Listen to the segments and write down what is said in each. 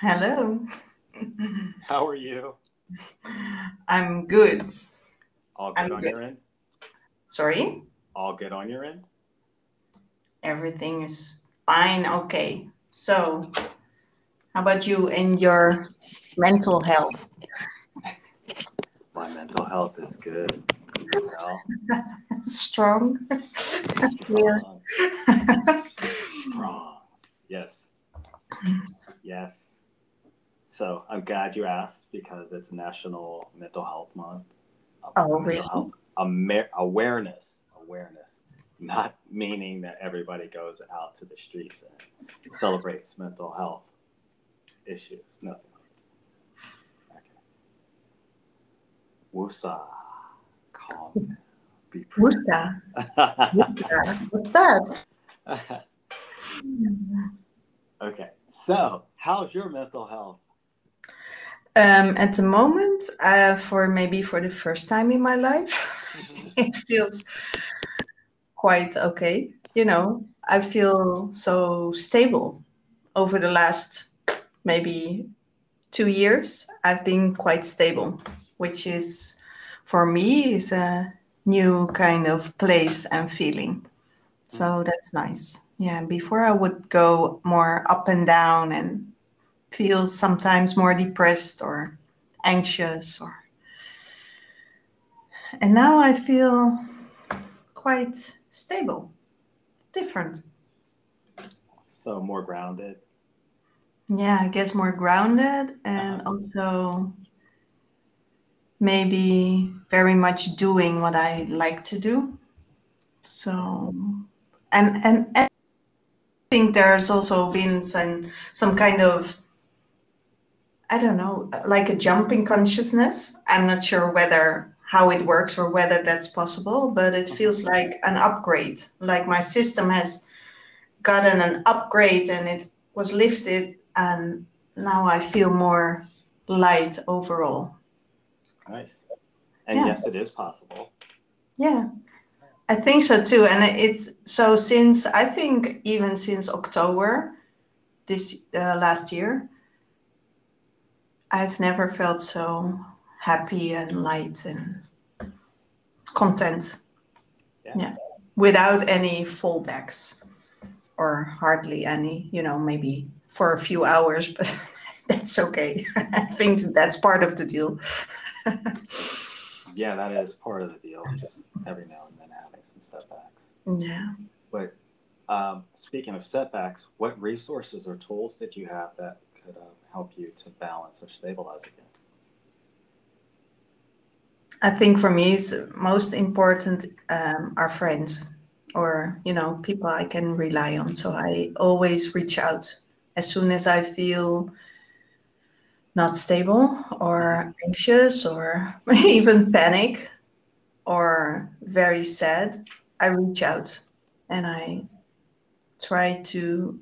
Hello. How are you? I'm good. All good I'm on good. your end? Sorry? All good on your end? Everything is fine. Okay. So, how about you and your mental health? My mental health is good. Strong? Strong. strong. Yes. Yes. So I'm glad you asked because it's National Mental Health Month. Uh, Oh, really? health Amer- awareness. Awareness. Not meaning that everybody goes out to the streets and celebrates mental health issues. Nothing. Okay. Wusa. Calm down. Be Wusa. present. What's that? okay. So, how's your mental health? Um, at the moment, uh, for maybe for the first time in my life, it feels quite okay. You know, I feel so stable over the last maybe two years. I've been quite stable, which is for me is a new kind of place and feeling. So that's nice. Yeah, before I would go more up and down and feel sometimes more depressed or anxious or and now I feel quite stable, different. So, more grounded. Yeah, I guess more grounded and Uh-huh. also maybe very much doing what I like to do. So and and, and I think there's also been some some kind of I don't know, like a jump in consciousness. I'm not sure whether how it works or whether that's possible, but it feels like an upgrade. Like my system has gotten an upgrade and it was lifted, and now I feel more light overall. Nice. And Yeah. yes, it is possible. Yeah, I think so too. And it's so since I think even since October this uh, last year, I've never felt so happy and light and content. Yeah. Yeah, without any fallbacks or hardly any, you know, maybe for a few hours, but that's okay. I think that's part of the deal. Yeah, that is part of the deal. Just every now and then having some setbacks. yeah. But um, speaking of setbacks, what resources or tools did you have that could uh, help you to balance or stabilize again? I think for me, is most important um, are friends or you know people I can rely on. So I always reach out as soon as I feel not stable or anxious or even panic or very sad. I reach out and I try to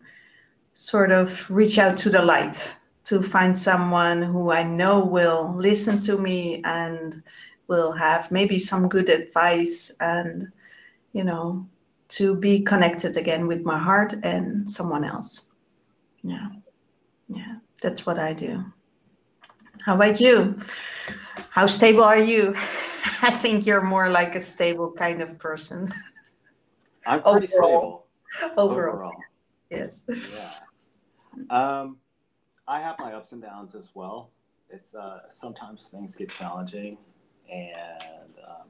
sort of reach out to the light to find someone who I know will listen to me and will have maybe some good advice and you know to be connected again with my heart and someone else. Yeah. Yeah. That's what i do. How about you? How stable are you? I think you're more like a stable kind of person. I'm pretty Overall. stable. Overall, overall. yes. Yeah. Um, I have my ups and downs as well. It's uh, sometimes things get challenging, and um,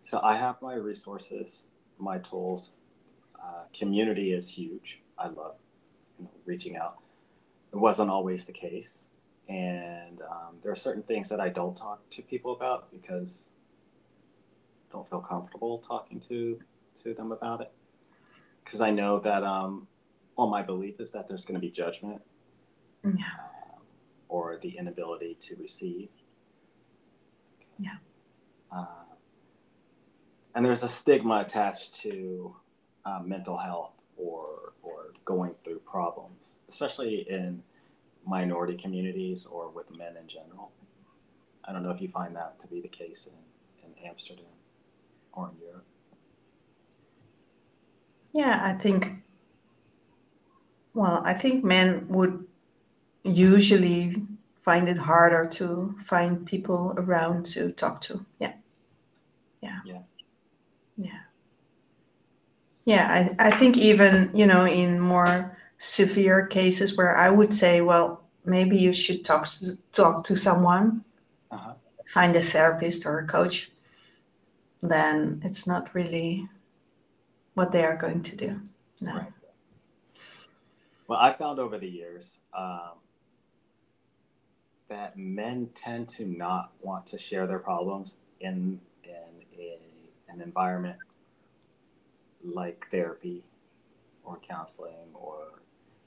so I have my resources, my tools. Uh, community is huge. I love you know, reaching out. It wasn't always the case, and um, there are certain things that I don't talk to people about because I don't feel comfortable talking to to them about it because I know that um, well, my belief is that there's going to be judgment yeah um, or the inability to receive. Yeah. Uh, and there's a stigma attached to uh, mental health or or going through problems, especially in minority communities or with men in general. I don't know if you find that to be the case in, in Amsterdam or in Europe. yeah i think well i think men would usually find it harder to find people around to talk to. Yeah. Yeah. Yeah. Yeah. Yeah. I, I think even, you know, in more severe cases where I would say, well, maybe you should talk talk to someone, uh-huh. find a therapist or a coach, then it's not really what they are going to do. No. Right. Well, I found over the years um, that men tend to not want to share their problems in in a, an environment like therapy or counseling or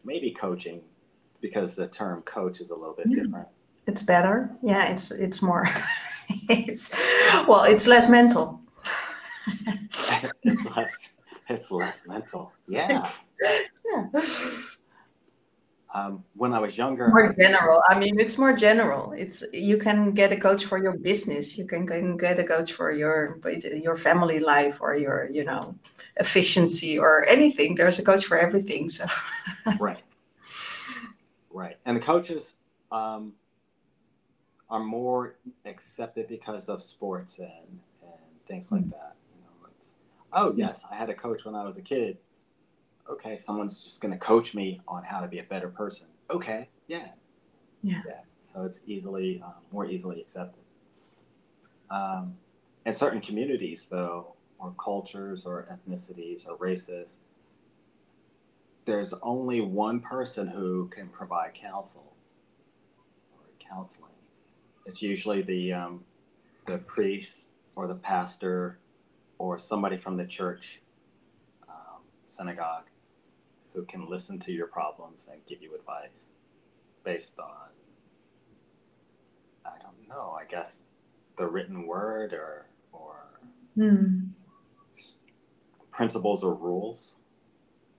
maybe coaching because the term coach is a little bit different. It's better. Yeah, it's it's more it's well, it's less mental. it's less it's less mental. Yeah. Yeah. Um, when I was younger, more general. I mean, it's more general. It's you can get a coach for your business. You can, can get a coach for your your family life or your you know efficiency or anything. There's a coach for everything. So right, right, and the coaches um, are more accepted because of sports and and things like mm. that. You know, it's oh yes, I had a coach when I was a kid okay, someone's just going to coach me on how to be a better person. Okay, yeah. Yeah. yeah. So it's easily, um, more easily accepted. Um, in certain communities, though, or cultures or ethnicities or races, there's only one person who can provide counsel or counseling. It's usually the, um, the priest or the pastor or somebody from the church um, synagogue who can listen to your problems and give you advice based on I don't know, I guess the written word or or mm. principles or rules.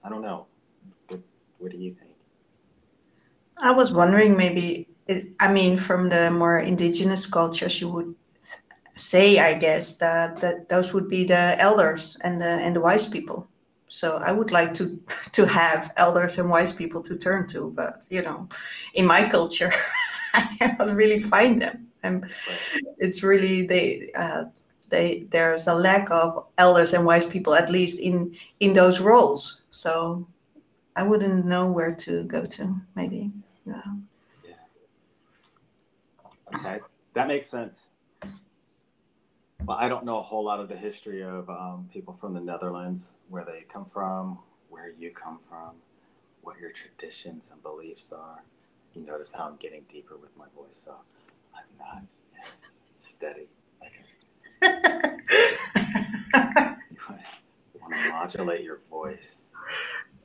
I don't know. What, what do you think? I was wondering maybe it, I mean from the more indigenous cultures you would say I guess that that those would be the elders and the and the wise people so i would like to to have elders and wise people to turn to but you know in my culture i cannot really find them. And it's really they uh, they there's a lack of elders and wise people at least in in those roles. So i wouldn't know where to go to maybe. Yeah, yeah. okay. That makes sense well, I don't know a whole lot of the history of um, people from the Netherlands, where they come from, where you come from, what your traditions and beliefs are. You notice how I'm getting deeper with my voice, so I'm not steady. you want to modulate your voice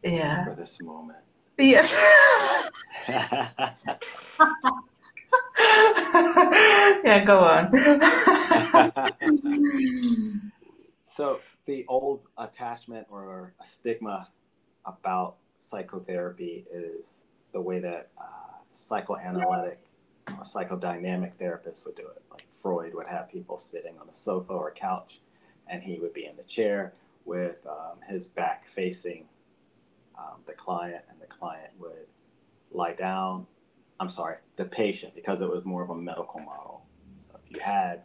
yeah. for this moment. Yes. yeah, go on. so the old attachment or stigma about psychotherapy is the way that uh, psychoanalytic or psychodynamic therapists would do it. Like Freud would have people sitting on a sofa or a couch, and he would be in the chair with um, his back facing um, the client, and the client would lie down I'm sorry, the patient, because it was more of a medical model. So if you had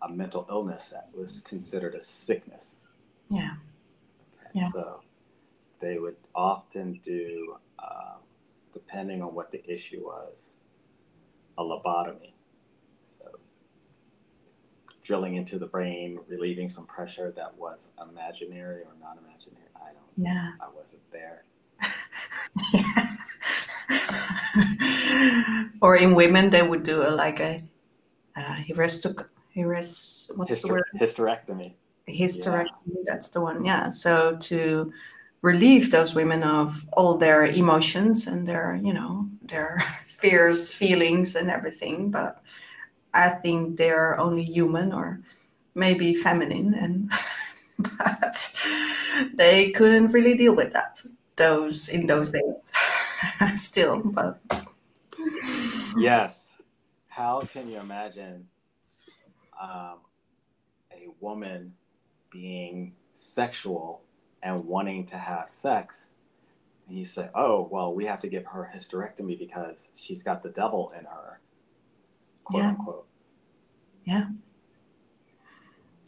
a mental illness, that was considered a sickness. Yeah. Yeah. So they would often do, um, depending on what the issue was, a lobotomy. So drilling into the brain, relieving some pressure that was imaginary or non imaginary. I don't yeah. I wasn't there. or in women, they would do a, like a uh, hysterectomy. what's Hyster- the word? Hysterectomy. Hysterectomy, yeah. that's the one. Yeah. So to relieve those women of all their emotions and their, you know, their fears, feelings, and everything. But I think they're only human or maybe feminine, and but they couldn't really deal with that those in those days still but yes how can you imagine um, a woman being sexual and wanting to have sex and you say, "Oh, well, we have to give her a hysterectomy because she's got the devil in her," quote Yeah. unquote. Yeah.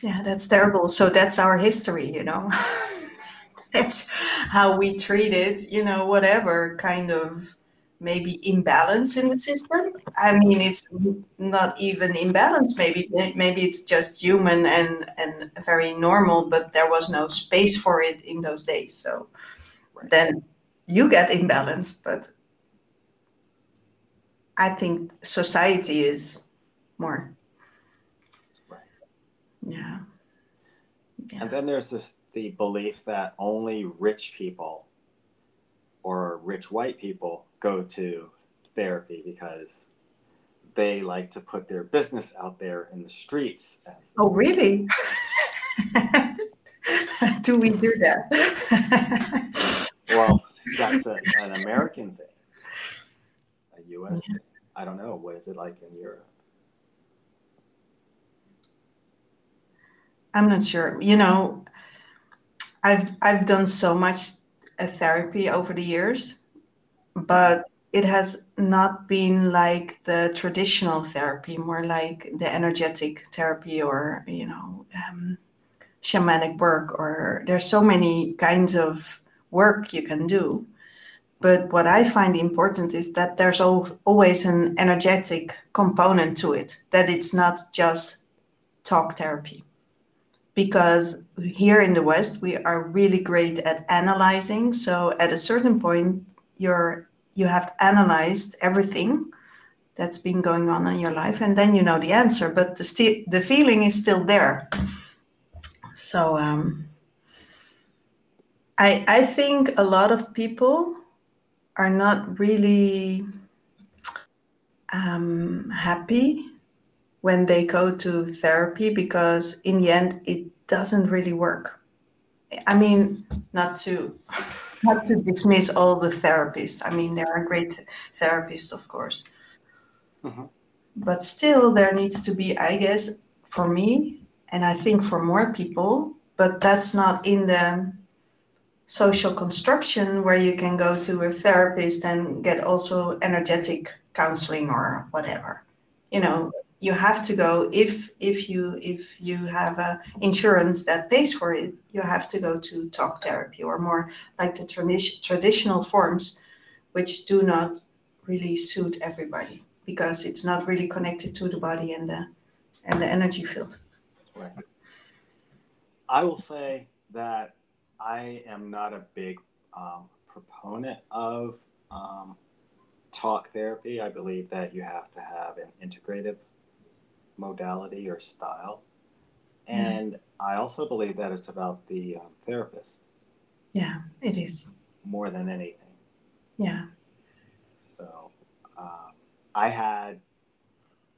Yeah, that's terrible. So that's our history, you know. that's how we treated, you know, whatever kind of maybe imbalance in the system. I mean, it's not even imbalance. Maybe maybe it's just human and and very normal, but there was no space for it in those days. So Right. then you get imbalanced. But I think society is more. Right. Yeah. Yeah. And then there's this the belief that only rich people or rich white people go to therapy because they like to put their business out there in the streets. As, Oh, really? do we do that? well, that's a, an American thing, a U.S. thing. I don't know. What is it like in Europe? I'm not sure. You know, I've I've done so much uh, therapy over the years, but it has not been like the traditional therapy, more like the energetic therapy or you know, um, shamanic work. Or there's so many kinds of work you can do. But what I find important is that there's al- always an energetic component to it. That it's not just talk therapy because here in the west we are really great at analyzing so at a certain point you're you have analyzed everything that's been going on in your life and then you know the answer but the sti- the feeling is still there. So um, I, I think a lot of people are not really um, happy when they go to therapy because in the end it doesn't really work. I mean not to not to dismiss all the therapists. I mean there are great therapists of course. Mhm. but still there needs to be i guess for me and i think for more people but that's not in the social construction where you can go to a therapist and get also energetic counseling or whatever. You know you have to go if if you if you have a insurance that pays for it you have to go to talk therapy or more like the tradi- traditional forms which do not really suit everybody because it's not really connected to the body and the and the energy field Right. I will say that I am not a big um, proponent of um, talk therapy. I believe that you have to have an integrative modality or style. And I also believe that it's about the um, therapist yeah it is more than anything. yeah So um, I had,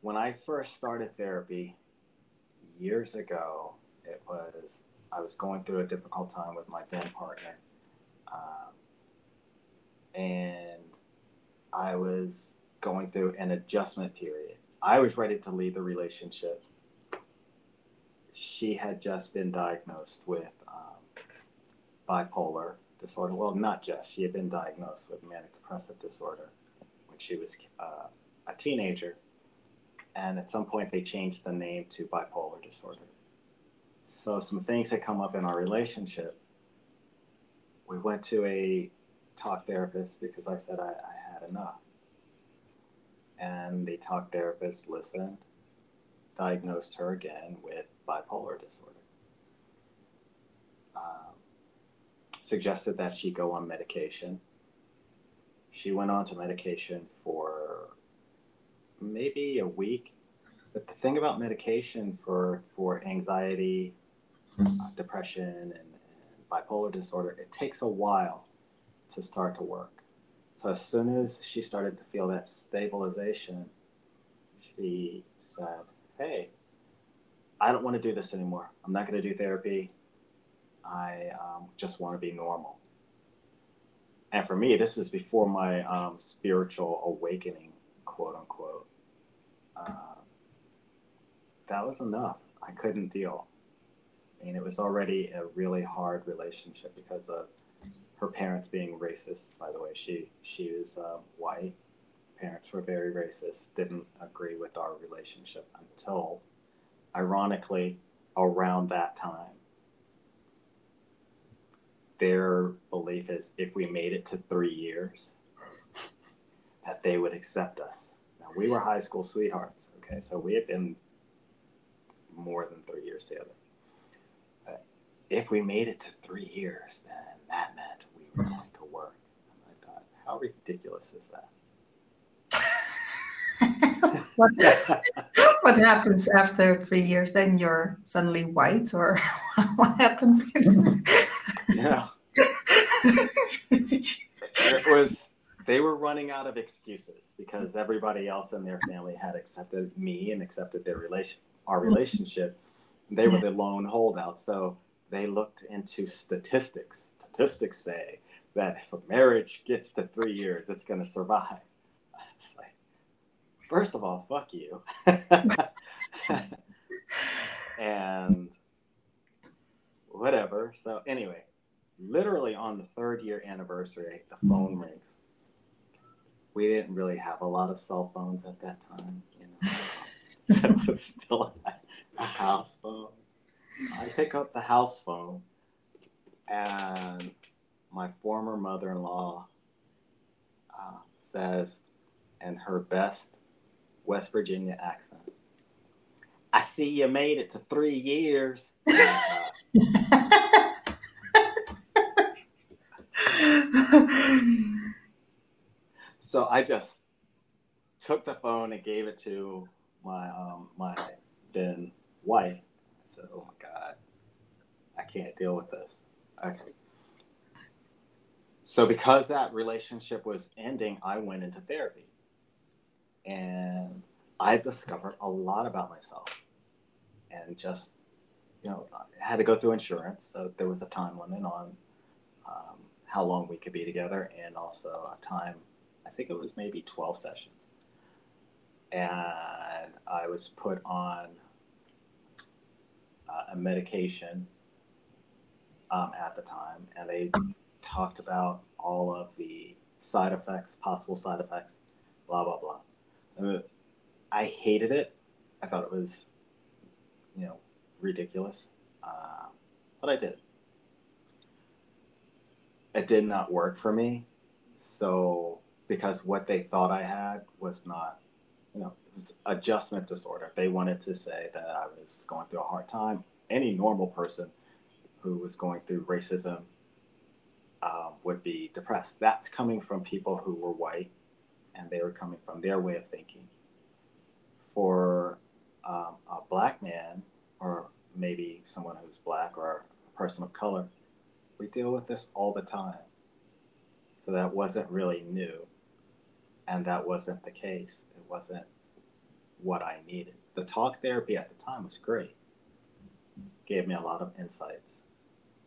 when I first started therapy years ago, it was, I was going through a difficult time with my then partner. Um, and I was going through an adjustment period. I was ready to leave the relationship. She had just been diagnosed with um, bipolar disorder. Well, not just. She had been diagnosed with manic depressive disorder when she was uh, a teenager. And at some point, they changed the name to bipolar disorder. So, some things had come up in our relationship. We went to a talk therapist because I said I, I had enough. And the talk therapist listened, diagnosed her again with bipolar disorder. Um, suggested that she go on medication. She went on to medication for maybe a week. But the thing about medication for, for anxiety, uh, depression, and, and bipolar disorder, it takes a while to start to work. So as soon as she started to feel that stabilization, she said, Hey, I don't want to do this anymore. I'm not going to do therapy. I um, just want to be normal. And for me, this is before my um, spiritual awakening, quote unquote. Uh, that was enough. I couldn't deal. I mean, it was already a really hard relationship because of her parents being racist. By the way, she she was uh, white. Parents were very racist. Didn't agree with our relationship until, ironically, around that time. Their belief is if we made it to three years, that they would accept us. Now we were high school sweethearts. Okay, so we had been more than three years together. If we made it to three years, then that meant going to work. And I thought, how ridiculous is that? what, what happens after three years? Then you're suddenly white, or what happens? yeah. it was they were running out of excuses because everybody else in their family had accepted me and accepted their relation our relationship. They were the lone holdout. So they looked into statistics. Statistics say that if a marriage gets to three years, it's going to survive. Like, first of all, fuck you. and whatever. So anyway, literally on the third year anniversary, the phone rings. We didn't really have a lot of cell phones at that time, you know. so it was still a house phone. I pick up the house phone, and my former mother in law uh, says, in her best West Virginia accent, I see you made it to three years. so I just took the phone and gave it to my um, my then wife. I said, "Oh my God, I can't deal with this." Okay. So because that relationship was ending, I went into therapy, and I discovered a lot about myself, and just you know, I had to go through insurance, so there was a time limit on um, how long we could be together, and also a time. I think it was maybe twelve sessions. And I was put on uh, a medication um, at the time, and they talked about all of the side effects, possible side effects, blah blah blah. I hated it. I thought it was, you know, ridiculous, uh, but I did. It did not work for me, so because what they thought I had was not you know, it was adjustment disorder. They wanted to say that I was going through a hard time. Any normal person who was going through racism um, would be depressed. That's coming from people who were white and they were coming from their way of thinking. For um, a black man, or maybe someone who's black or a person of color, we deal with this all the time. So that wasn't really new. And that wasn't the case It wasn't what I needed. The talk therapy at the time was great, gave me a lot of insights.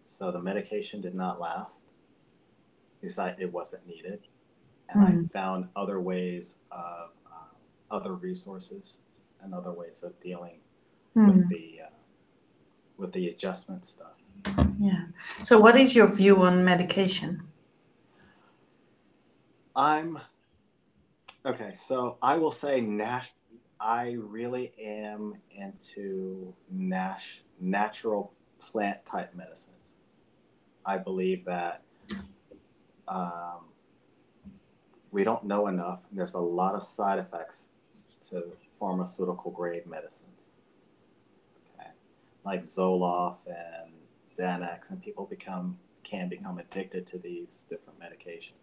So the medication did not last I, it wasn't needed. And mm. I found other ways of uh, other resources and other ways of dealing mm. with the uh, with the adjustment stuff. Yeah. So, what is your view on medication? I'm Okay, so I will say Nash. I really am into Nash natural plant type medicines. I believe that um, we don't know enough. There's a lot of side effects to pharmaceutical grade medicines. Okay, like Zoloft and Xanax, and people become can become addicted to these different medications.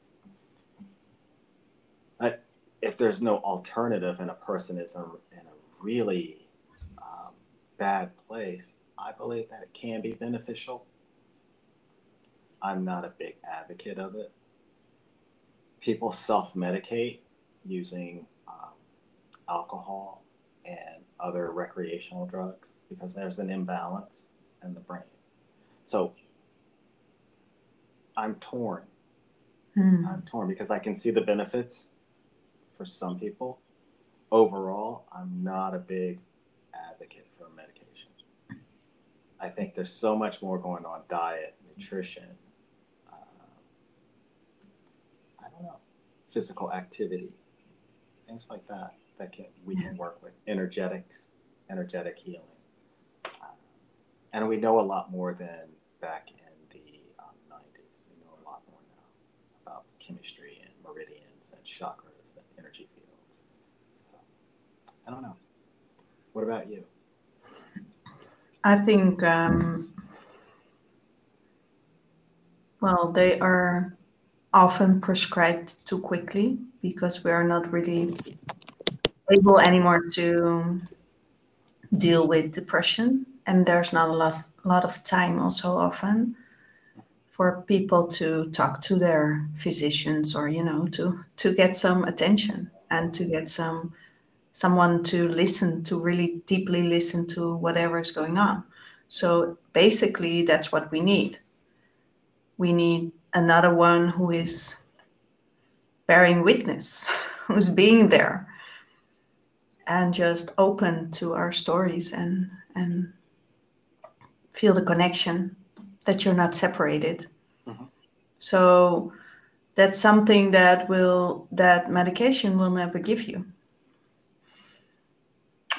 But if there's no alternative and a person is in a really um, bad place, I believe that it can be beneficial. I'm not a big advocate of it. People self medicate using um, alcohol and other recreational drugs because there's an imbalance in the brain. So I'm torn. Mm. I'm torn because I can see the benefits for some people. Overall, I'm not a big advocate for medication. I think there's so much more going on diet, nutrition, uh, physical activity, things like that that can we can work with energetics, energetic healing, uh, and we know a lot more than back in the um, 90s. We know a lot more now about chemistry and meridians and chakras and energy fields. So, I don't know. What about you? I think, um, well, they are often prescribed too quickly because we are not really able anymore to deal with depression. And there's not a lot, lot of time also often for people to talk to their physicians or you know to to get some attention and to get some someone to listen to really deeply listen to whatever is going on. So basically that's what we need. We need another one who is bearing witness who's being there and just open to our stories and and feel the connection that you're not separated mm-hmm. so that's something that will that medication will never give you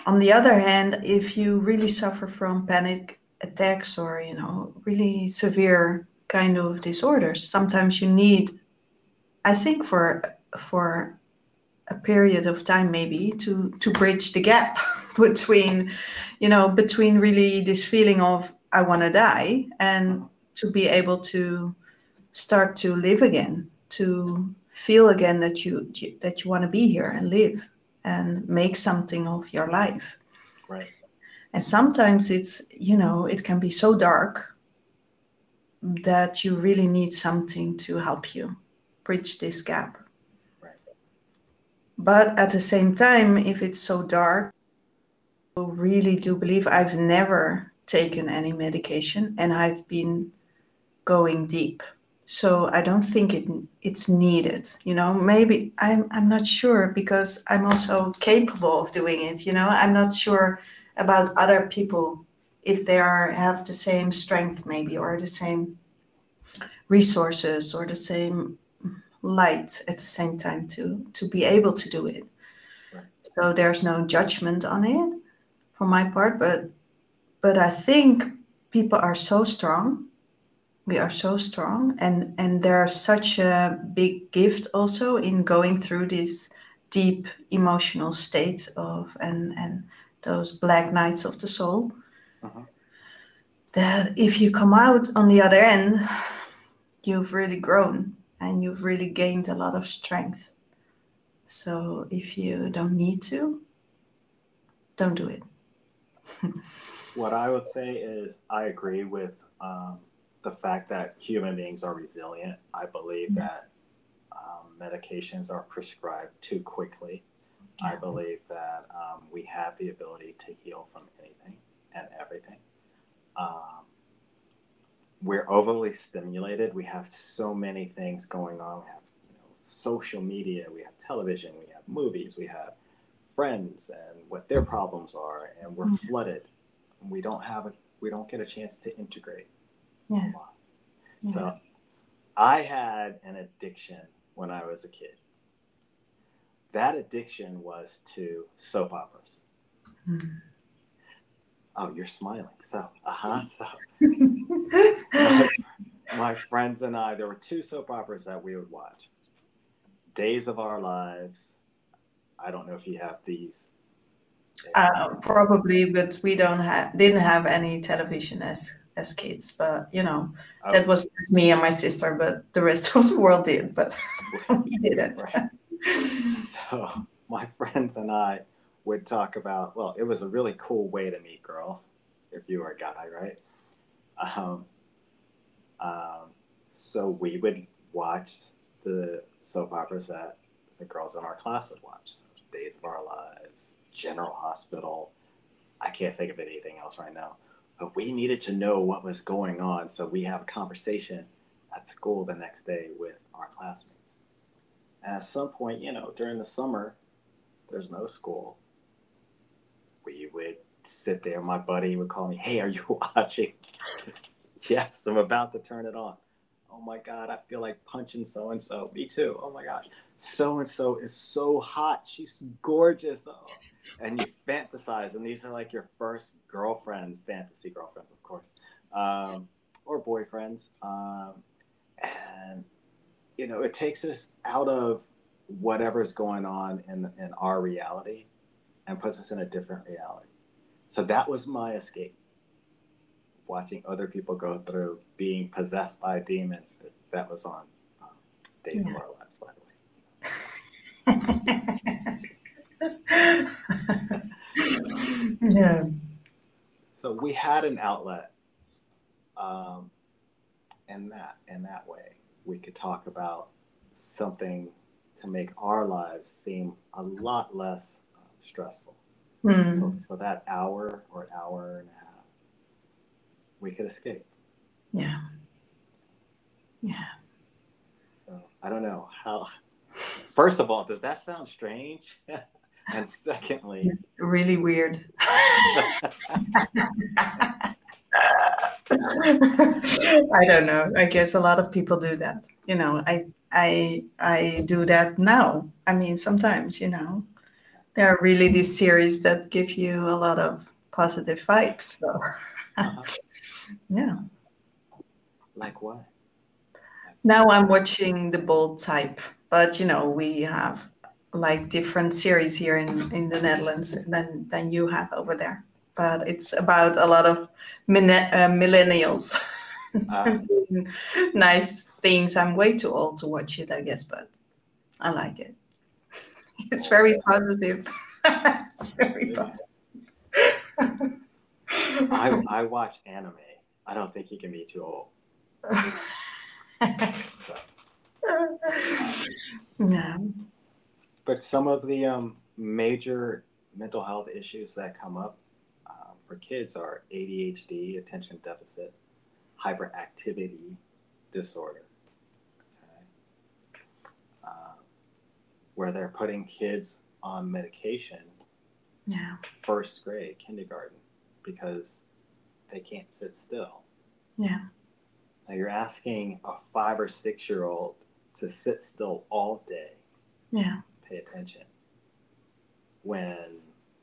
on the other hand if you really suffer from panic attacks or you know really severe kind of disorders. Sometimes you need i think for for a period of time maybe to to bridge the gap between you know between really this feeling of i want to die and to be able to start to live again to feel again that you that you want to be here and live and make something of your life. Right. And sometimes it's you know it can be so dark that you really need something to help you bridge this gap but at the same time, if it's so dark, I really do believe I've never taken any medication and I've been going deep. So I don't think it it's needed. You know, maybe I'm I'm not sure because I'm also capable of doing it. You know, I'm not sure about other people if they are have the same strength maybe or the same resources or the same light at the same time to to be able to do it. Right. so there's no judgment on it for my part but but i think people are so strong. We are so strong and and there's such a big gift also in going through these deep emotional states of and and those black nights of the soul uh-huh. that if you come out on the other end you've really grown and you've really gained a lot of strength. So if you don't need to, don't do it. what I would say is I agree with um, the fact that human beings are resilient. I believe yeah. that um, medications are prescribed too quickly. Yeah. I believe that um, we have the ability to heal from and everything. Um, we're overly stimulated. We have so many things going on. We have you know, social media, we have television, we have movies, we have friends and what their problems are, and we're mm-hmm. flooded. We don't have a we don't get a chance to integrate yeah. So I had an addiction when I was a kid. That addiction was to soap operas. Mm-hmm. Oh, you're smiling. So, uh huh. So, my, my friends and I, there were two soap operas that we would watch Days of Our Lives. I don't know if you have these. Uh, probably, but we don't have didn't have any television as as kids. But you know, oh. that was me and my sister. But the rest of the world did. But we didn't. Right. So my friends and I would talk about. Well, it was a really cool way to meet girls, if you were a guy, right? Um, um, so we would watch the soap operas that the girls in our class would watch. So Days of Our Lives, General Hospital. I can't think of anything else right now. But we needed to know what was going on, so we have a conversation at school the next day with our classmates. And at some point, you know, during the summer, there's no school. We would sit there. My buddy would call me, Hey, are you watching? yes, I'm about to turn it on. Oh my God, I feel like punching so and so. Me too. Oh my gosh. so and so is so hot. She's gorgeous. Oh. And you fantasize, and these are like your first girlfriends, fantasy girlfriends, of course, um, or boyfriends. Um, and, you know, it takes us out of whatever's going on in, in our reality and puts us in a different reality. So that was my escape. Watching other people go through being possessed by demons. That was on um, Days yeah. of Our Lives, by the way. yeah. So we had an outlet, um, in that in that way we could talk about something to make our lives seem a lot less stressful. Mm. So for that hour or an hour and a half, we could escape. Yeah. Yeah. So I don't know how First of all, does that sound strange? and secondly, it's really weird. I don't know. I guess a lot of people do that. You know, I I I do that now. I mean, sometimes, you know, there are really these series that give you a lot of positive vibes. So, uh-huh. yeah. Like what? Now I'm watching The Bold Type but you know we have like different series here in in the Netherlands than than you have over there. But it's about a lot of uh, millennials. Uh, nice things. I'm way too old to watch it, I guess, but I like it. It's very positive. it's very positive. I I watch anime. I don't think he can be too old. so. yeah. But some of the um, major mental health issues that come up uh, for kids are ADHD, attention deficit, hyperactivity disorder, okay? uh, where they're putting kids on medication. Yeah. First grade, kindergarten, because they can't sit still. Yeah. Now you're asking a five or six year old to sit still all day. Yeah. Pay attention. When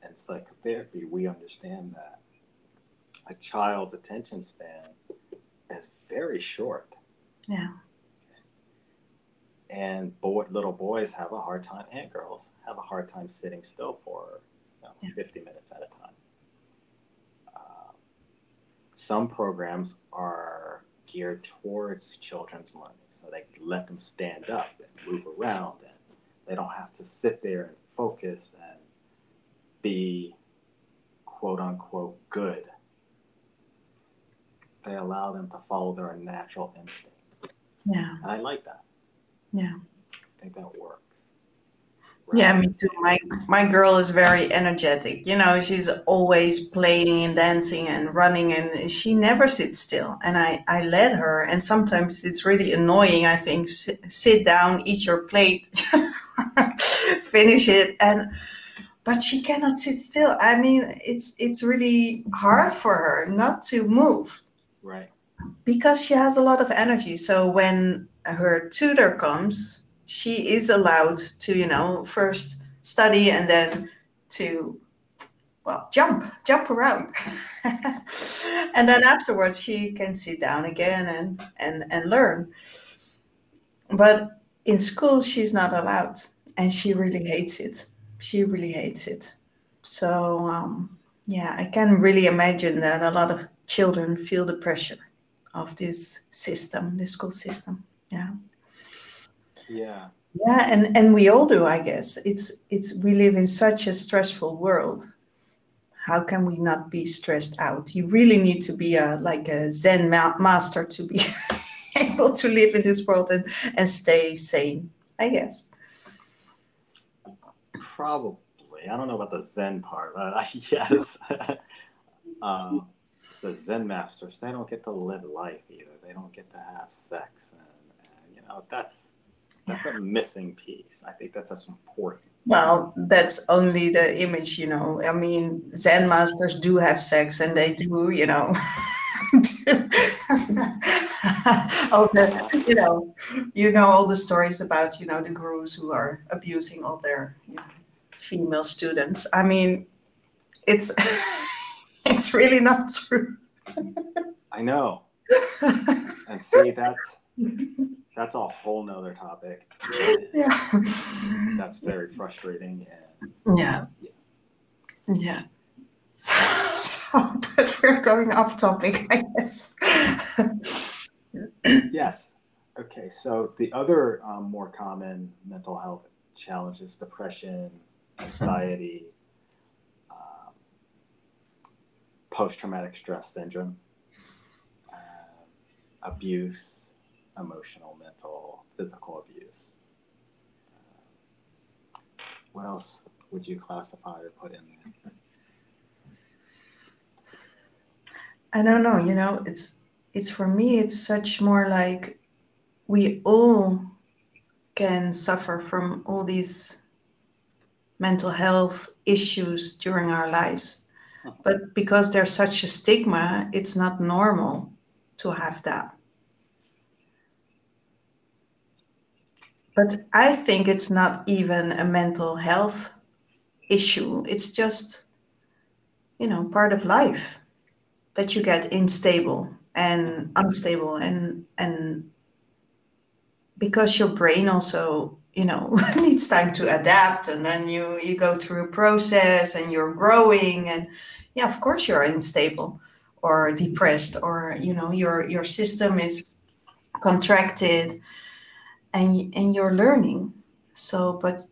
in psychotherapy, we understand that a child's attention span is very short. Yeah. And boy, little boys have a hard time, and girls have a hard time sitting still for you know, yeah. 50 minutes at a time. Uh, some programs are geared towards children's learning. So they let them stand up and move around and they don't have to sit there and focus and be quote unquote good. They allow them to follow their natural instinct. Yeah. And I like that. Yeah. I think that works. Yeah, me too. My my girl is very energetic. You know, she's always playing and dancing and running, and she never sits still. And I I let her, and sometimes it's really annoying. I think sit, sit down, eat your plate, finish it, and but she cannot sit still. I mean, it's it's really hard for her not to move. Right. Because she has a lot of energy. So when her tutor comes she is allowed to, you know, first study and then to, well, jump, jump around. and then afterwards she can sit down again and, and, and learn. But in school, she's not allowed and she really hates it. She really hates it. So, um, yeah, I can really imagine that a lot of children feel the pressure of this system, the school system. Yeah. Yeah. Yeah, and and we all do, I guess. It's it's we live in such a stressful world. How can we not be stressed out? You really need to be a like a Zen ma- master to be able to live in this world and and stay sane. I guess. Probably. I don't know about the Zen part, but I, yes. uh, the Zen masters, they don't get to live life either. They don't get to have sex, and, know that's that's a missing piece. I think that's as important. Well, that's only the image, you know. I mean, Zen masters do have sex and they do, you know, all the, you know, you know all the stories about you know the gurus who are abusing all their you know, female students. I mean, it's it's really not true. I know. I see, that's that's a whole nother topic. Yeah. That's very frustrating and yeah. Yeah. So, so, but we're going off topic, I guess. yes. Okay. So the other um, more common mental health challenges: depression, anxiety, um, post-traumatic stress syndrome, uh, abuse, emotional, mental, physical abuse. Uh, what else would you classify or put in there? I don't know. You know, it's it's for me. It's such more like we all can suffer from all these mental health issues during our lives, but because there's such a stigma, it's not normal to have that. But I think it's not even a mental health issue. It's just, you know, part of life that you get unstable and unstable and and because your brain also you know needs time to adapt and then you you go through a process and you're growing and yeah of course you're unstable or depressed or you know your your system is contracted and and you're learning so but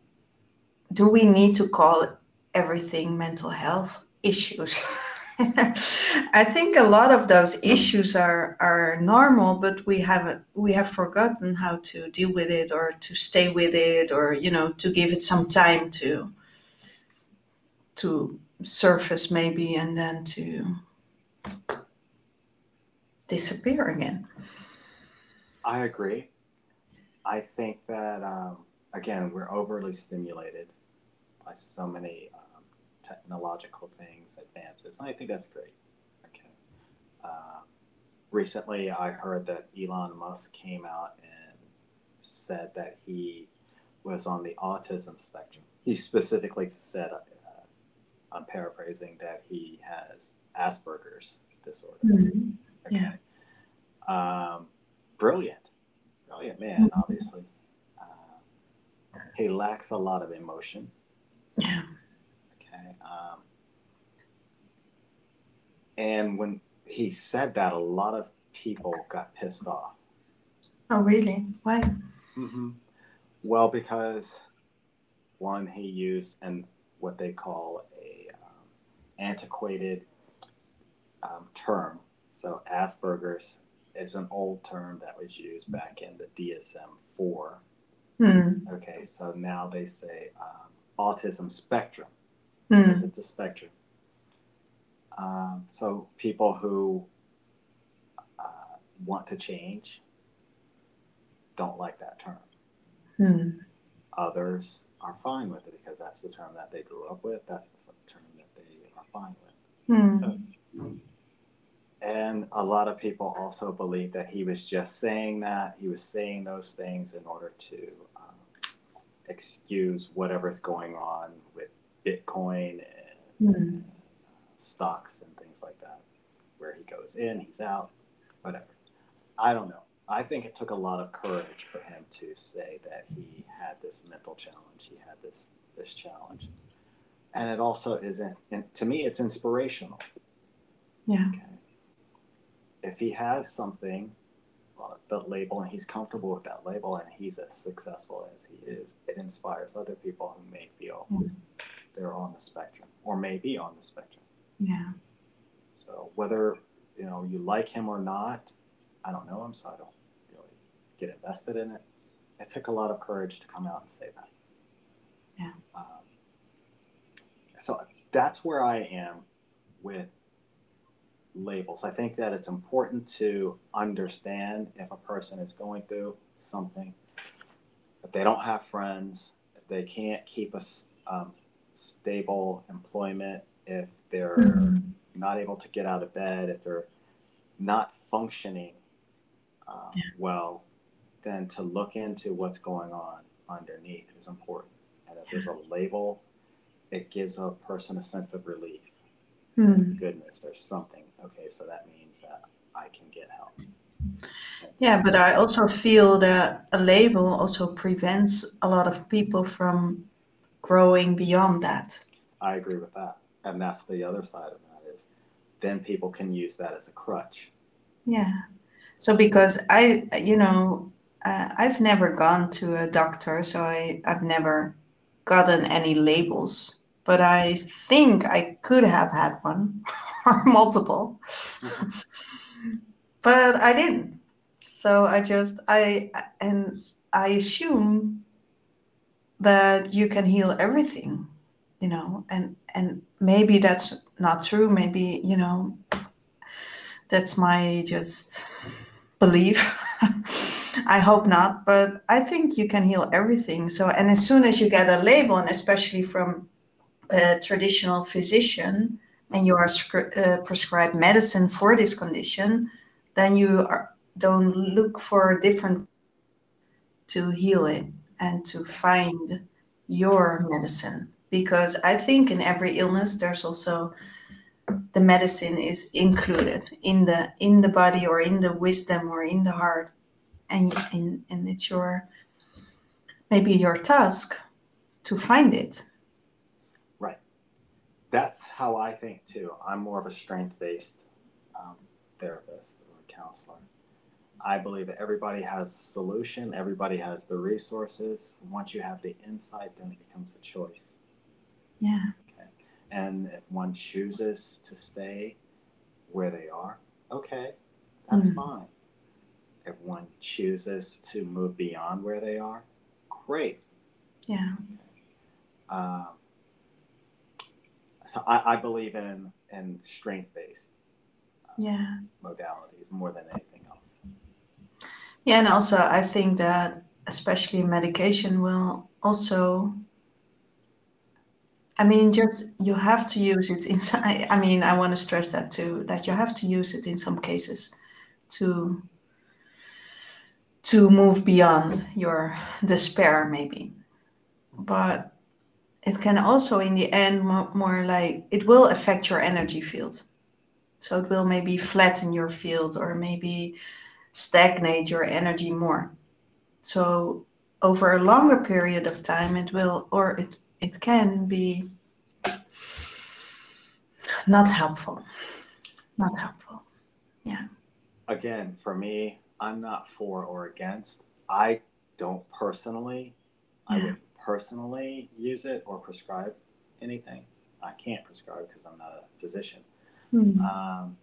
do we need to call everything mental health issues I think a lot of those issues are are normal, but we have we have forgotten how to deal with it, or to stay with it, or you know, to give it some time to to surface maybe, and then to disappear again. I agree. I think that um, again, we're overly stimulated by so many technological things, advances. And I think that's great. Okay. Uh, recently, I heard that Elon Musk came out and said that he was on the autism spectrum. He specifically said, uh, I'm paraphrasing, that he has Asperger's disorder. Mm-hmm. Okay. Yeah. Um, brilliant. Brilliant man, mm-hmm. obviously. Uh, he lacks a lot of emotion. Yeah. Um, and when he said that, a lot of people got pissed off. Oh, really? Why? Mm-hmm. Well, because one, he used and what they call a um, antiquated um, term. So Asperger's is an old term that was used back in the DSM four. Mm. Okay, so now they say um, autism spectrum mm. because it's a spectrum. Um, so people who uh, want to change don't like that term. Mm. Others are fine with it because that's the term that they grew up with. That's the term that they are fine with. Mm. So, and a lot of people also believe that he was just saying that. He was saying those things in order to um, excuse whatever's going on with Bitcoin and mm. stocks and things like that, where he goes in, he's out, whatever. I don't know. I think it took a lot of courage for him to say that he had this mental challenge, he had this this challenge, and it also is, to me, it's inspirational. Yeah. Okay. If he has something, uh, the label, and he's comfortable with that label, and he's as successful as he is, it inspires other people who may feel. Mm they're on the spectrum or may be on the spectrum. Yeah. So whether you know you like him or not, I don't know him, so I don't really get invested in it. It took a lot of courage to come out and say that. Yeah. Um, so that's where I am with labels. I think that it's important to understand if a person is going through something, if they don't have friends, if they can't keep a um, stable employment, if they're mm-hmm. not able to get out of bed, if they're not functioning uh, yeah. well, then to look into what's going on underneath is important. And if yeah. there's a label, it gives a person a sense of relief. Mm. Goodness, there's something. Okay, so that means that I can get help. Yeah, but I also feel that a label also prevents a lot of people from growing beyond that. I agree with that. And that's the other side of that is then people can use that as a crutch. Yeah. So because I, you know, uh, I've never gone to a doctor, so I, I've never gotten any labels, but I think I could have had one or multiple, but I didn't. So I just, I, and I assume that you can heal everything, you know, and, and maybe that's not true. Maybe, you know, that's my just belief. I hope not, but I think you can heal everything. So, and as soon as you get a label, and especially from a traditional physician, and you are uh, prescribed medicine for this condition, then you are, don't look for different to heal it and to find your medicine. Because I think in every illness, there's also the medicine is included in the in the body or in the wisdom or in the heart and and, and it's your maybe your task to find it that's how i think too i'm more of a strength-based um, therapist or counselor i believe that everybody has a solution everybody has the resources once you have the insight then it becomes a choice yeah Okay. and if one chooses to stay where they are, okay, that's mm-hmm. fine. If one chooses to move beyond where they are, great. Yeah. Um, so I, I, believe in in strength based uh, yeah modalities more than anything else. Yeah, and also I think that especially medication will also I mean, just you have to use it in. I mean, I want to stress that too. That you have to use it in some cases to to move beyond your despair, maybe. But it can also, in the end, more, more like it will affect your energy field. So it will maybe flatten your field or maybe stagnate your energy more. So over a longer period of time, it will, or it it can be not helpful. Not helpful. Yeah. Again, for me, I'm not for or against. I don't personally, yeah. I would personally use it or prescribe anything. I can't prescribe because I'm not a physician. Mm-hmm. Um,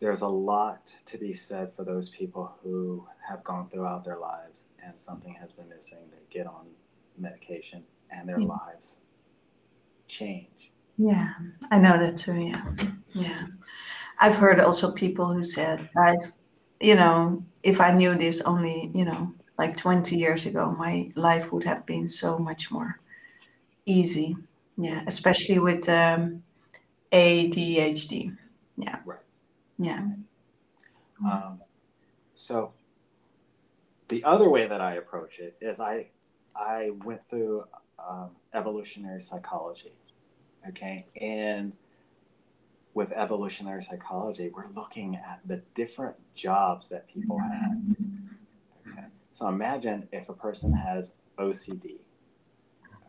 there's a lot to be said for those people who have gone throughout their lives and something has been missing. They get on medication and their yeah. lives change. Yeah, I know that too. Yeah, yeah. I've heard also people who said, "I've, you know, if I knew this only, you know, like 20 years ago, my life would have been so much more easy." Yeah, especially with um, ADHD. Yeah. Right. Yeah. Um, so the other way that I approach it is I I went through um, evolutionary psychology. Okay. And with evolutionary psychology, we're looking at the different jobs that people have. So imagine if a person has OCD.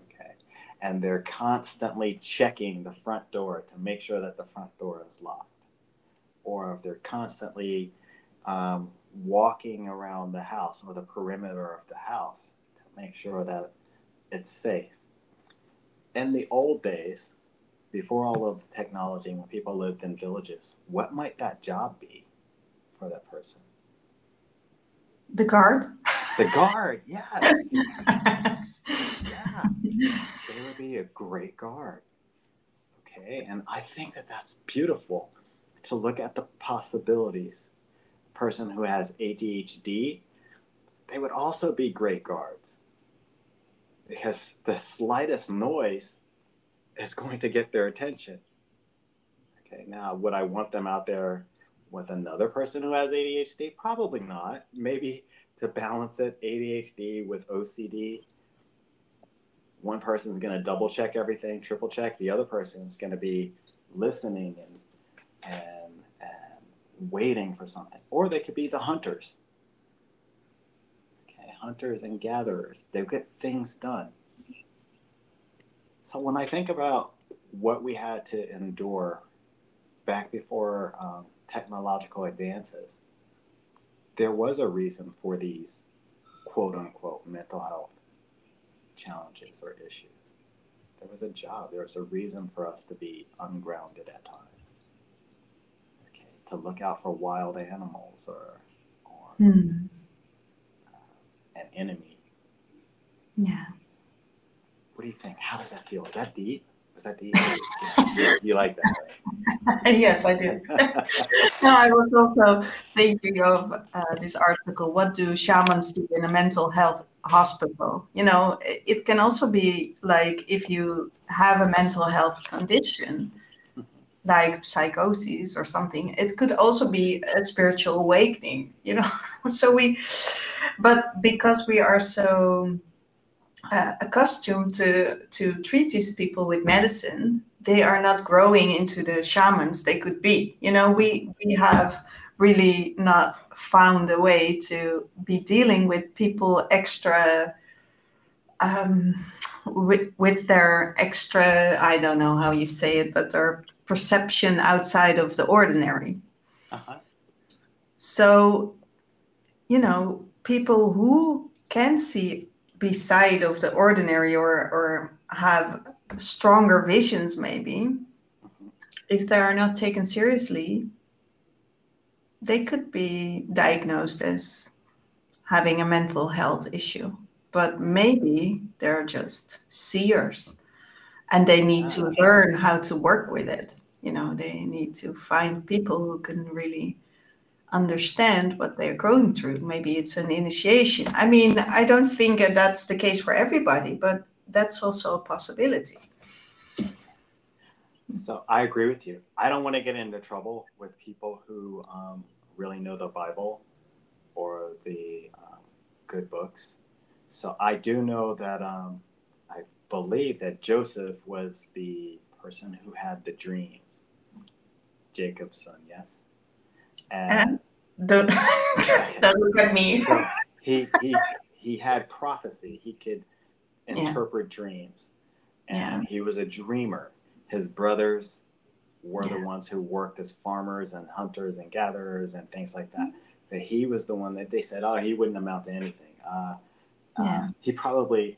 Okay. And they're constantly checking the front door to make sure that the front door is locked. Or if they're constantly um, walking around the house or the perimeter of the house to make sure that it's safe. In the old days, before all of the technology, when people lived in villages, what might that job be for that person? The guard. The guard, yes. yeah. They would be a great guard. Okay. And I think that that's beautiful to look at the possibilities. A person who has ADHD, they would also be great guards because the slightest noise is going to get their attention. Okay, now would I want them out there with another person who has ADHD? Probably not. Maybe to balance it, ADHD with OCD, one person's going to double check everything, triple check. The other person is going to be listening and, and, and waiting for something. Or they could be the hunters. Okay, hunters and gatherers. They get things done. So when I think about what we had to endure back before um, technological advances, there was a reason for these quote unquote mental health challenges or issues. There was a job, there was a reason for us to be ungrounded at times. Okay, to look out for wild animals or, or mm. uh, an enemy. Yeah. What do you think? How does that feel? Is that deep? That deep? you, you like that, yes, I do. no, I was also thinking of uh, this article. What do shamans do in a mental health hospital? You know, it, it can also be like if you have a mental health condition, like psychosis or something it could also be a spiritual awakening you know so we but because we are so uh, accustomed to to treat these people with medicine they are not growing into the shamans they could be you know we we have really not found a way to be dealing with people extra um, with, with their extra i don't know how you say it but their perception outside of the ordinary uh-huh. so you know people who can see beside of the ordinary or or have stronger visions maybe. If they are not taken seriously they could be diagnosed as having a mental health issue. But maybe they're just seers and they need to ah. learn how to work with it. You know they need to find people who can really understand what they're going through. Maybe it's an initiation. I mean, I don't think that's the case for everybody, but that's also a possibility. So I agree with you. I don't want to get into trouble with people who um, really know the Bible or the um, good books. So I do know that um, I believe that Joseph was the person who had the dreams, Jacob's son. Yes. And don't, don't look at me. So he he he had prophecy. He could interpret yeah. dreams, and yeah. he was a dreamer. His brothers were yeah. the ones who worked as farmers and hunters and gatherers and things like that. But he was the one that they said, "Oh, he wouldn't amount to anything." Uh, yeah. Uh, he probably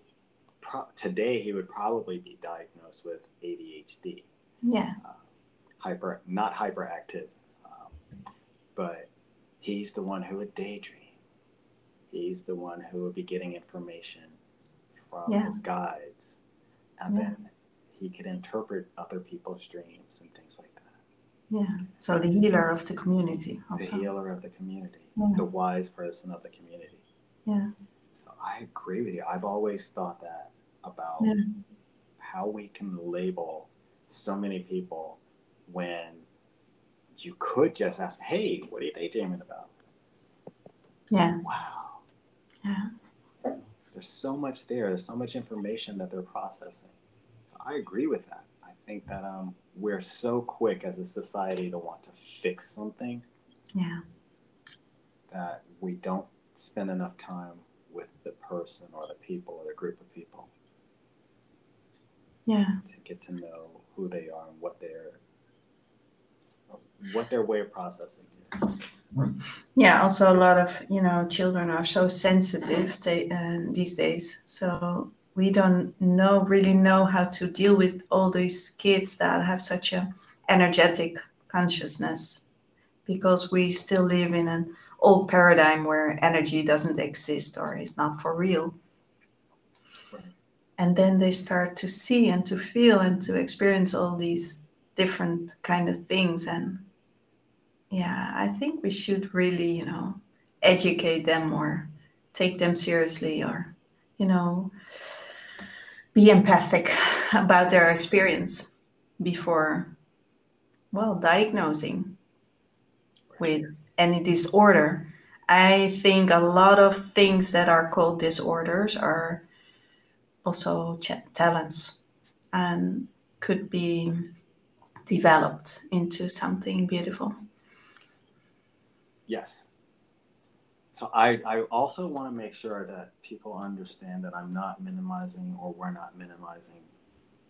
pro- today he would probably be diagnosed with ADHD. Yeah. Uh, hyper, not hyperactive, but he's the one who would daydream. He's the one who would be getting information from yeah. his guides, and yeah. then he could interpret other people's dreams and things like that. Yeah. So the healer of the community. Also. The healer of the community. Yeah. The wise person of the community. Yeah. So I agree with you. I've always thought that about how we can label so many people when you could just ask, hey, what are they dreaming about? Yeah. Wow. Yeah. There's so much there. There's so much information that they're processing. So I agree with that. I think that um, we're so quick as a society to want to fix something. Yeah. That we don't spend enough time with the person or the people or the group of people. Yeah. To get to know who they are and what they're what their way of processing is. Yeah, also a lot of you know children are so sensitive they, uh, these days, so we don't know really know how to deal with all these kids that have such a energetic consciousness because we still live in an old paradigm where energy doesn't exist or is not for real. And then they start to see and to feel and to experience all these different kind of things and yeah, I think we should really, you know, educate them or take them seriously or, you know, be empathic about their experience before, well, diagnosing. with any disorder. I think a lot of things that are called disorders are also talents and could be developed into something beautiful. Yes. So I, I also want to make sure that people understand that I'm not minimizing or we're not minimizing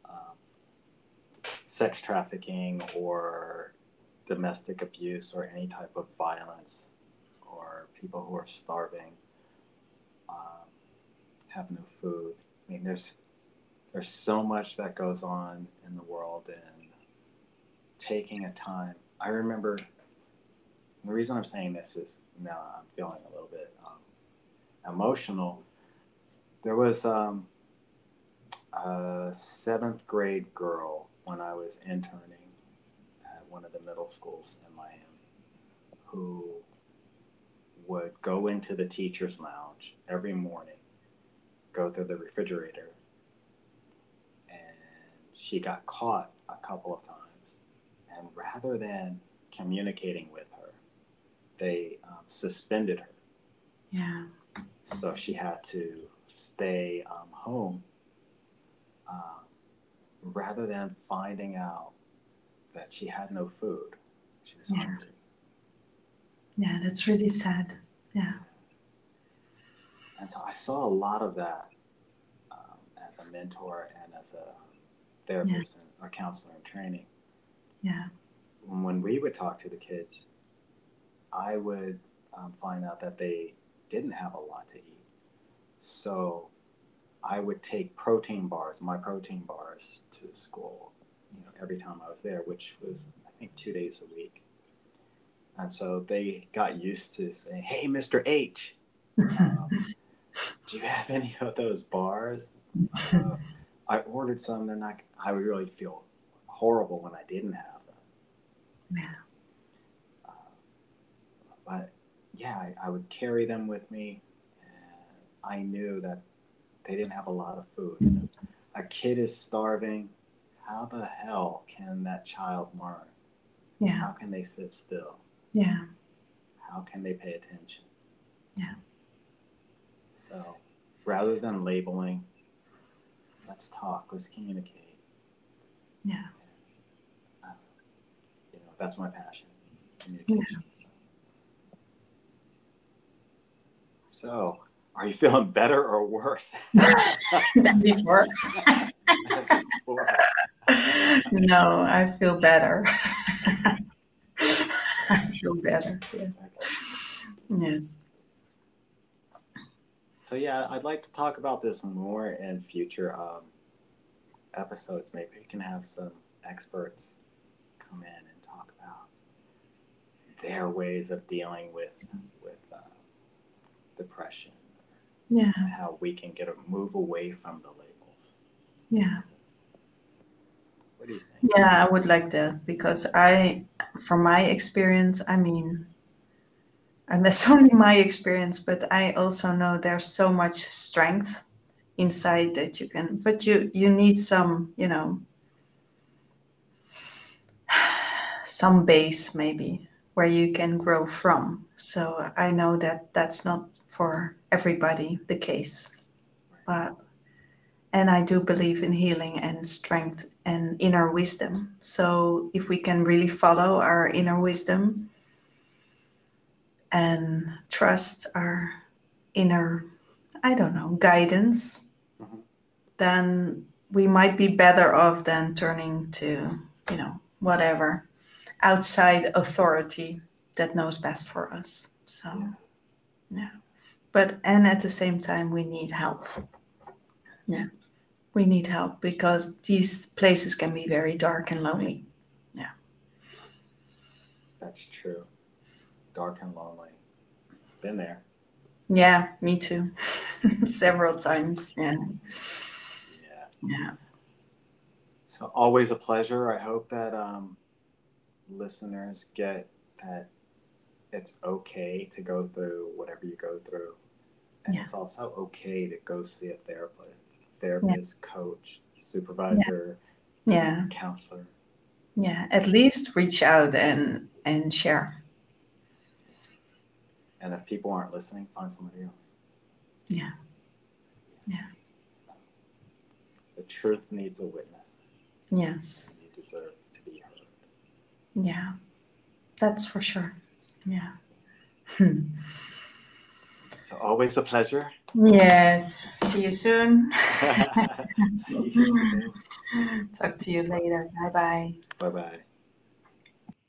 um, sex trafficking or domestic abuse or any type of violence or people who are starving, um, have no food. I mean, there's there's so much that goes on in the world, and taking a time. I remember the reason I'm saying this is now I'm feeling a little bit um, emotional. There was um, a seventh grade girl when I was interning at one of the middle schools in Miami who would go into the teacher's lounge every morning, go through the refrigerator, and she got caught a couple of times. And rather than communicating with they um, suspended her. Yeah. So she had to stay um, home um, rather than finding out that she had no food. She was Yeah. hungry. Yeah, that's really sad. Yeah. And so I saw a lot of that um, as a mentor and as a therapist and, or counselor in training. Yeah. When we would talk to the kids, I would um, find out that they didn't have a lot to eat. So I would take protein bars, my protein bars, to school, you know, every time I was there, which was I think two days a week. And so they got used to saying, "Hey, Mr. H, um, do you have any of those bars?" Uh, I ordered some. They're not. I would really feel horrible when I didn't have them. Yeah. but yeah, I, I would carry them with me, and I knew that they didn't have a lot of food. A kid is starving. How the hell can that child learn? Yeah. How can they sit still? Yeah. How can they pay attention? Yeah. So rather than labeling, let's talk, let's communicate. Yeah. Uh, you know, that's my passion, communication. So, are you feeling better or worse? Than before. Before. no, I feel better. I feel better. Yeah. Yes. So yeah, I'd like to talk about this more in future um, episodes. Maybe we can have some experts come in and talk about their ways of dealing with depression, Yeah. how we can get a move away from the labels. Yeah. What do you think? Yeah, I would like that because I, from my experience, I mean, and that's only my experience, but I also know there's so much strength inside that you can, but you you need some, you know, some base maybe where you can grow from. So I know that that's not for everybody the case, but and I do believe in healing and strength and inner wisdom. So if we can really follow our inner wisdom and trust our inner, I don't know, guidance, Mhm. then we might be better off than turning to, you know, whatever outside authority that knows best for us. So, Yeah. yeah. But, and at the same time, we need help. Yeah. We need help because these places can be very dark and lonely. Yeah. That's true. Dark and lonely. Been there. Yeah, me too. Several times. Yeah. Yeah. Yeah. So always a pleasure. I hope that um, listeners get that it's okay to go through whatever you go through, and Yeah. it's also okay to go see a therapist, therapist, coach, supervisor, Yeah. counselor. Yeah. At least reach out and and share. And if people aren't listening, find somebody else. Yeah. Yeah. The truth needs a witness. Yes. You deserve to be heard. Yeah. That's for sure. Yeah. So always a pleasure. Yes. See you soon. See you soon. Talk to you later. Bye bye. Bye bye.